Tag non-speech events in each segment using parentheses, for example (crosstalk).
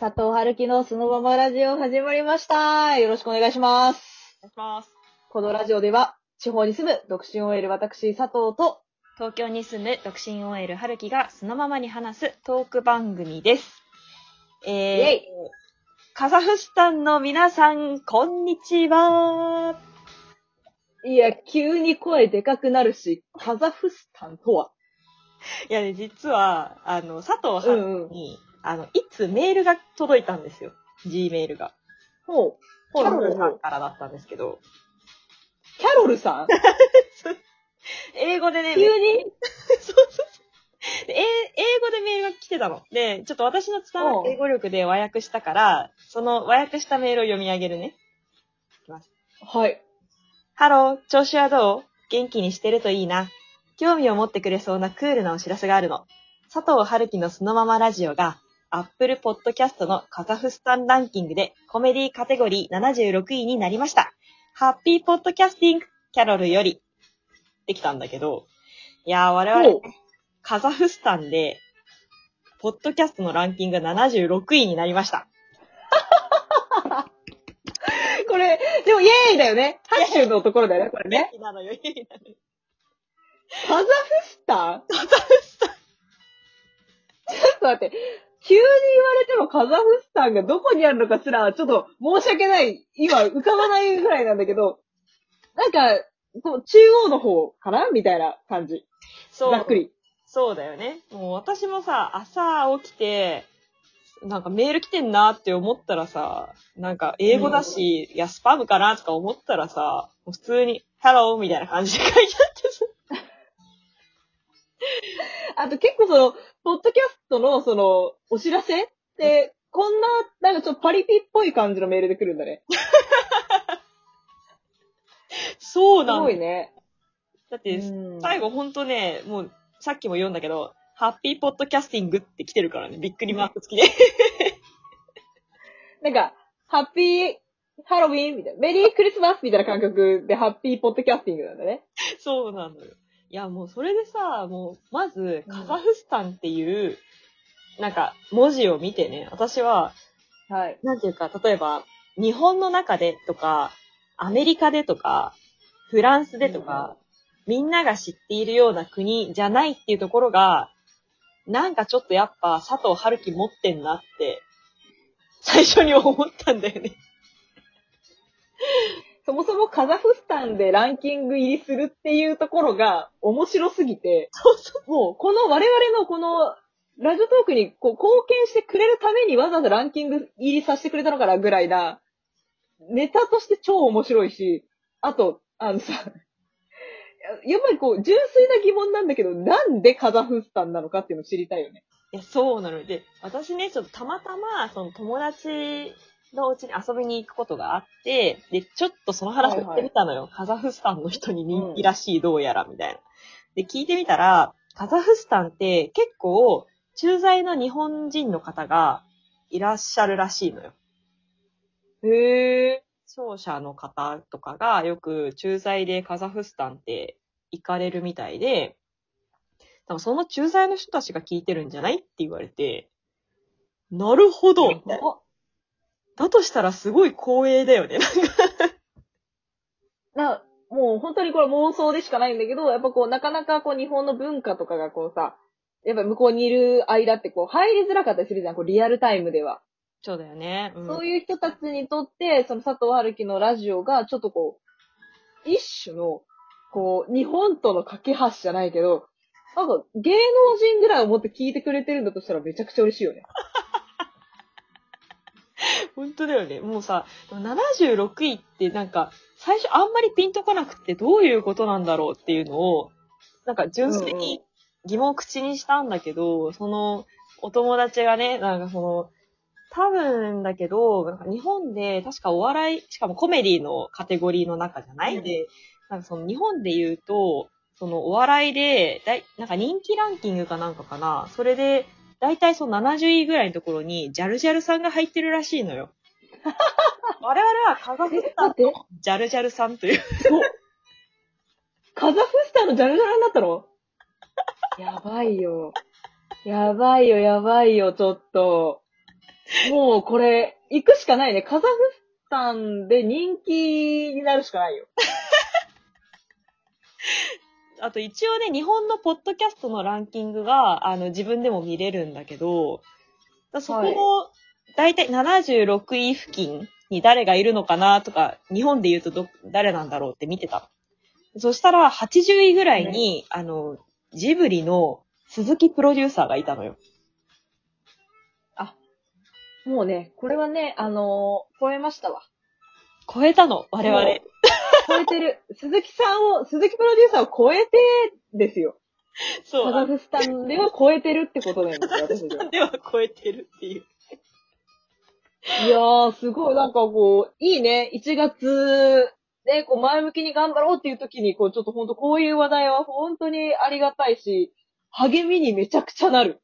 佐藤春樹のそのままラジオ始まりました。よろしくお願いします。お願いします。このラジオでは、地方に住む独身 OL 私佐藤と、東京に住む独身 OL 春樹がそのままに話すトーク番組です。えー、イェイカザフスタンの皆さん、こんにちは。いや、急に声でかくなるし、カザフスタンとは？いやね、実は、あの、佐藤うんうん春樹に、あの、いつメールが届いたんですよ。G メールが。ほう。キャロルさんからだったんですけど、キャロルさん？(laughs) 英語でね、急に？(laughs) そうそうそう。でえ英語でメールが来てたの。で、ちょっと私の伝わる英語力で和訳したから、その和訳したメールを読み上げるね。はい。ハロー、調子はどう？元気にしてるといいな。興味を持ってくれそうなクールなお知らせがあるの。佐藤春樹のそのままラジオが、Apple Podcast のカザフスタンランキングでコメディカテゴリー76位になりました。ハッピーポッドキャスティングキャロルより。できたんだけど、いやー我々、ほう。カザフスタンで、ポッドキャストのランキングが76位になりました。(laughs) これ、でもイエーイだよね。拍手のところだよね、これね。なのよ、いいなのよ。カザフスタン？カザフスタンちょっと待って。急に言われてもカザフスタンがどこにあるのかすら、ちょっと申し訳ない。今浮かばないぐらいなんだけど、なんか、こう中央の方かなみたいな感じ。そう。ざっくり。そうだよね。もう私もさ、朝起きて、なんかメール来てんなって思ったらさ、なんか英語だし、いや、スパムかなとか思ったらさ、普通に、Hello! みたいな感じで書いてあってさ。(laughs) あと結構その、ポッドキャストのその、お知らせって、こんな、なんかちょっとパリピっぽい感じのメールで来るんだね。す (laughs) そうなんだ。ごいね。だって、うん最後ほんとね、もう、さっきも読んだけど、ハッピーポッドキャスティングって来てるからね。びっくりマーク付きで。(laughs) なんか、ハッピー、ハロウィンみたいな。メリークリスマスみたいな感覚でハッピーポッドキャスティングなんだね。そうなのよ。いや、もうそれでさ、もう、まず、カザフスタンっていう、なんか、文字を見てね、私は、はい。なんていうか、例えば、日本の中でとか、アメリカでとか、フランスでとか、みんなが知っているような国じゃないっていうところが、なんかちょっとやっぱ佐藤春樹持ってんなって、最初に思ったんだよね。そもそもカザフスタンでランキング入りするっていうところが面白すぎて、そうそう。もうこの我々のこのラジオトークにこう貢献してくれるためにわざわざランキング入りさせてくれたのかなぐらいな、ネタとして超面白いし、あと、あのさ、やっぱりこう、純粋な疑問なんだけど、なんでカザフスタンなのかっていうのを知りたいよね。いや、そうなのよ。で、私ね、ちょっとたまたま、その友達のうちに遊びに行くことがあって、で、ちょっとその話を言ってみたのよ。カザフスタンの人に人気らしい、どうやら、みたいな。で、聞いてみたら、カザフスタンって結構、駐在の日本人の方がいらっしゃるらしいのよ。へえ。商社の方とかがよく駐在でカザフスタンって行かれるみたいで、多分その駐在の人たちが聞いてるんじゃないって言われて、なるほどみたいな。だとしたらすごい光栄だよね。なんかな、もう本当にこれ妄想でしかないんだけど、やっぱこう、なかなかこう日本の文化とかがこうさ、やっぱ向こうにいる間ってこう入りづらかったりするじゃん、こうリアルタイムでは。そうだよね。うんそういう人たちにとって、その佐藤春樹のラジオがちょっとこう、一種の、こう、日本との架け橋じゃないけど、なんか芸能人ぐらい思って聞いてくれてるんだとしたらめちゃくちゃ嬉しいよね。本当だよね。もうさ、でも76位ってなんか、最初あんまりピンとこなくてどういうことなんだろうっていうのを、なんか純粋に疑問を口にしたんだけど、その、お友達がね、なんかその、多分だけど、なんか日本で確かお笑い、しかもコメディのカテゴリーの中じゃない、うん。で、なんかその日本で言うと、そのお笑いで、だいなんか人気ランキングかなんかかな、それで、だいたいその70位ぐらいのところに、ジャルジャルさんが入ってるらしいのよ。(laughs) 我々はカザフスタン待ってのジャルジャルさんという。カザフスタンのジャルジャルになったのやばいよ。やばいよ、やばいよ、ちょっと。もうこれ、行くしかないね。カザフスタンで人気になるしかないよ。(laughs) あと一応ね、日本のポッドキャストのランキングが、あの、自分でも見れるんだけど、だそこの、だいたい76位付近に誰がいるのかなとか、日本で言うとど、誰なんだろうって見てた。そしたら、80位ぐらいに、あの、ジブリの鈴木プロデューサーがいたのよ。もうね、これはね、あのー超えましたわ。超えたの、我々。超えてる。鈴木さんを、鈴木プロデューサーを超えてですよ。そう。カザフスタンでは超えてるってことなんですよ、私たちは。では超えてるっていう。いやー、すごい、なんかこう、いいね。1月、ね、こう前向きに頑張ろうっていう時に、こう、ちょっとほんとこういう話題は本当にありがたいし、励みにめちゃくちゃなる。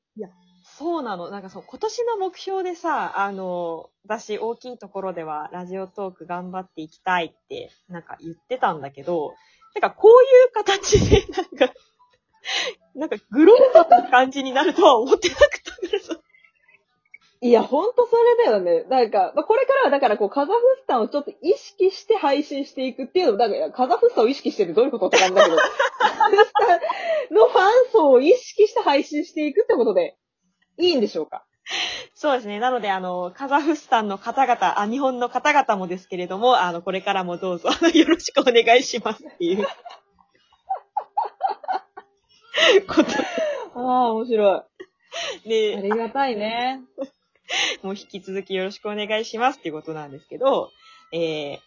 そうなの。なんかそう、今年の目標でさ、あの、私大きいところではラジオトーク頑張っていきたいって、なんか言ってたんだけど、なんかこういう形で、なんか、なんかグローバルな感じになるとは思ってなかったからさ。いや、ほんとそれだよね。なんか、まあ、これからはだからこう、カザフスタンをちょっと意識して配信していくっていうのも、だから、カザフスタンを意識してるどういうことって感じだけど、カザフスタンのファン層を意識して配信していくってことで、いいんでしょうか？そうですね。なので、あの、カザフスタンの方々、あ、日本の方々もですけれども、あの、これからもどうぞ、あの、よろしくお願いしますっていう。こ (laughs) とああ、面白い。で、ありがたいね。(laughs) もう引き続きよろしくお願いしますっていうことなんですけど、えー、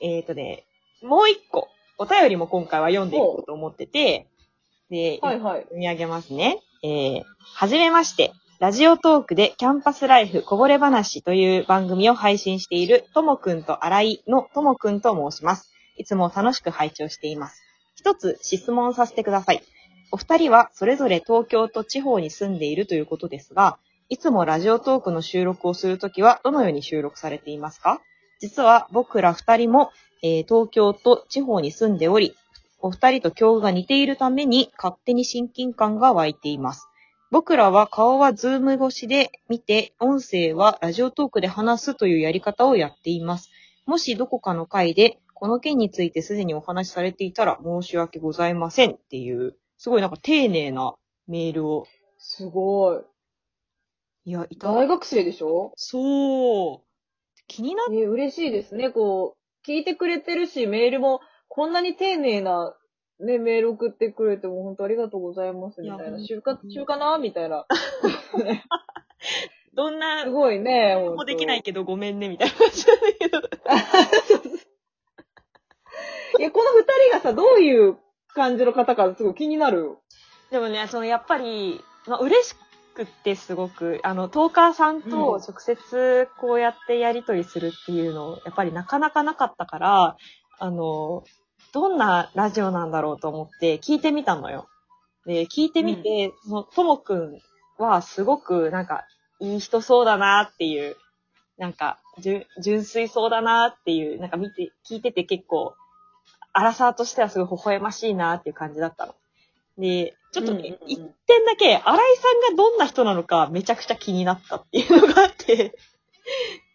えーとね、もう一個、お便りも今回は読んでいこうと思ってて、で、はいはい。読み上げますね。えー、はじめまして、ラジオトークでキャンパスライフこぼれ話という番組を配信しているともくんと新井のともくんと申します。いつも楽しく拝聴しています。一つ質問させてください。お二人はそれぞれ東京と地方に住んでいるということですが、いつもラジオトークの収録をするときはどのように収録されていますか？実は僕ら二人も、えー東京と地方に住んでおり、お二人と境遇が似ているために勝手に親近感が湧いています。僕らは顔はズーム越しで見て、音声はラジオトークで話すというやり方をやっています。もしどこかの回で、この件についてすでにお話しされていたら申し訳ございませんっていう、すごいなんか丁寧なメールを、すごい。いや、いただ大学生でしょ？そう。気になっね、嬉しいですね。こう、聞いてくれてるし、メールも、こんなに丁寧な、ね、メール送ってくれても、本当ありがとうございます、みたいな。就活中かな？みたいな。(laughs) どんなす、ご (laughs) いね、もできないけどごめんね、みたいな感じなんだけど。(laughs) いや、この二人がさ、どういう感じの方か、すごい気になるよ。でもね、そのやっぱり、まあ、嬉しくってすごく、あの、トーカーさんと直接こうやってやりとりするっていうの、やっぱりなかなかなかったから、あの、どんなラジオなんだろうと思って聞いてみたのよ。で、聞いてみて、その、ともくんはすごくなんか、いい人そうだなっていう、なんか、純粋そうだなっていう、なんか見て、聞いてて結構、アラサーとしてはすごい微笑ましいなっていう感じだったの。で、ちょっとね、うんうんうん一点だけ、新井さんがどんな人なのかめちゃくちゃ気になったっていうのがあって。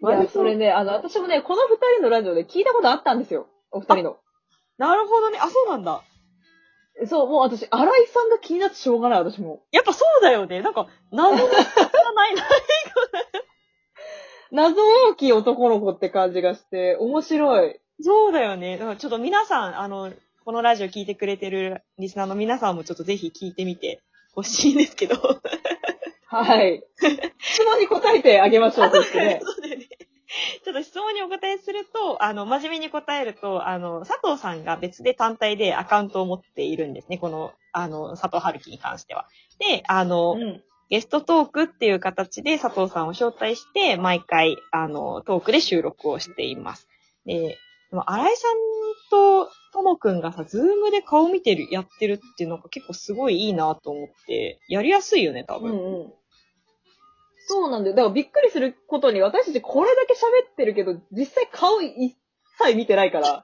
いや、それね、あの、私もね、この二人のラジオで聞いたことあったんですよ。お二人の。なるほどね。あ、そうなんだ。そう、もう私、新井さんが気になってしょうがない、私も。やっぱそうだよね。なんか、謎がないな。(laughs) 謎大きい男の子って感じがして、面白い。そうだよね。だからちょっと皆さん、あの、このラジオ聞いてくれてるリスナーの皆さんもちょっとぜひ聞いてみてほしいんですけど。はい。(laughs) 質問に答えてあげましょう、そしてね。そうだよね。(laughs) ちょっと質問にお答えすると、あの、真面目に答えると、あの、佐藤さんが別で単体でアカウントを持っているんですね。この、あの、佐藤春樹に関しては。で、あの、うん。ゲストトークっていう形で佐藤さんを招待して、毎回、あの、トークで収録をしています。で、でも、新井さんとともくんがさ、ズームで顔見てる、やってるっていうのが結構すごいいいなと思って、やりやすいよね、多分。うんうん。そうなんだよ。だからびっくりすることに、私たちこれだけ喋ってるけど、実際顔一切見てないから。(laughs)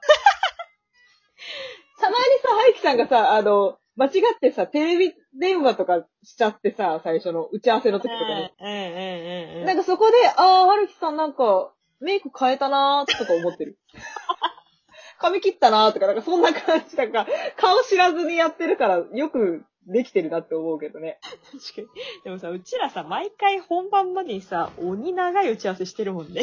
たまにさ、ハイキさんがさ、あの、間違ってさ、テレビ電話とかしちゃってさ、最初の打ち合わせの時とかに。うんうんうんうん。なんかそこで、あー、はるきさんなんか、メイク変えたなーとか思ってる。(laughs) 髪切ったなーとか、なんかそんな感じ、なんか、顔知らずにやってるから、よくできてるなって思うけどね。確かに。でもさ、うちらさ、毎回本番までにさ、鬼長い打ち合わせしてるもんね。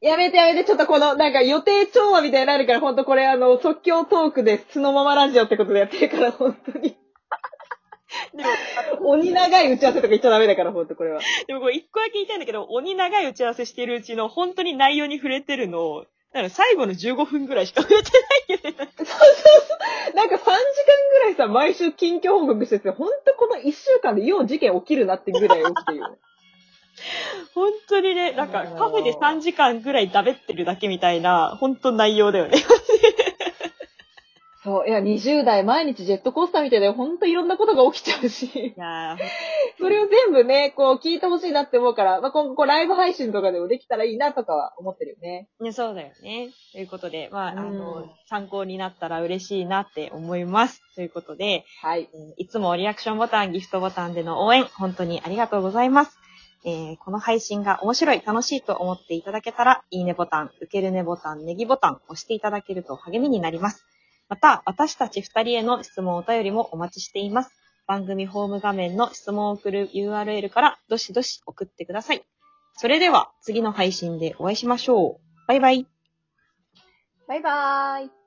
やめてやめて、ちょっとこの、なんか予定調和みたいになるから、ほんとこれあの、即興トークでそのままラジオってことでやってるから、本当に。でも、鬼長い打ち合わせとか言っちゃダメだから、ほんとこれは。でもこれ一個だけ言いたいんだけど、鬼長い打ち合わせしてるうちの本当に内容に触れてるの、だから最後の15分ぐらいしか触れてないよね。なんか3時間ぐらいさ、毎週近況報告してて、ほんとこの1週間でよう事件起きるなってぐらい起きてるよね。本当にね、なんかカフェで3時間ぐらいだべってるだけみたいな、本当内容だよね。そう、いや、20代毎日ジェットコースターみたいで、ほんといろんなことが起きちゃうし、いやー、それを全部ね、こう聞いてほしいなって思うから、まあ、今後こうライブ配信とかでもできたらいいなとかは思ってるよね。ね、そうだよね。ということで、まあ、あうんの、参考になったら嬉しいなって思います。ということで、はい。えーいつもリアクションボタン、ギフトボタンでの応援、本当にありがとうございます。えーこの配信が面白い、楽しいと思っていただけたら、いいねボタン、受けるねボタン、ネギボタン、押していただけると励みになります。また、私たち二人への質問お便りもお待ちしています。番組ホーム画面の質問を送る URL から、どしどし送ってください。それでは、次の配信でお会いしましょう。バイバイ。バイバーイ。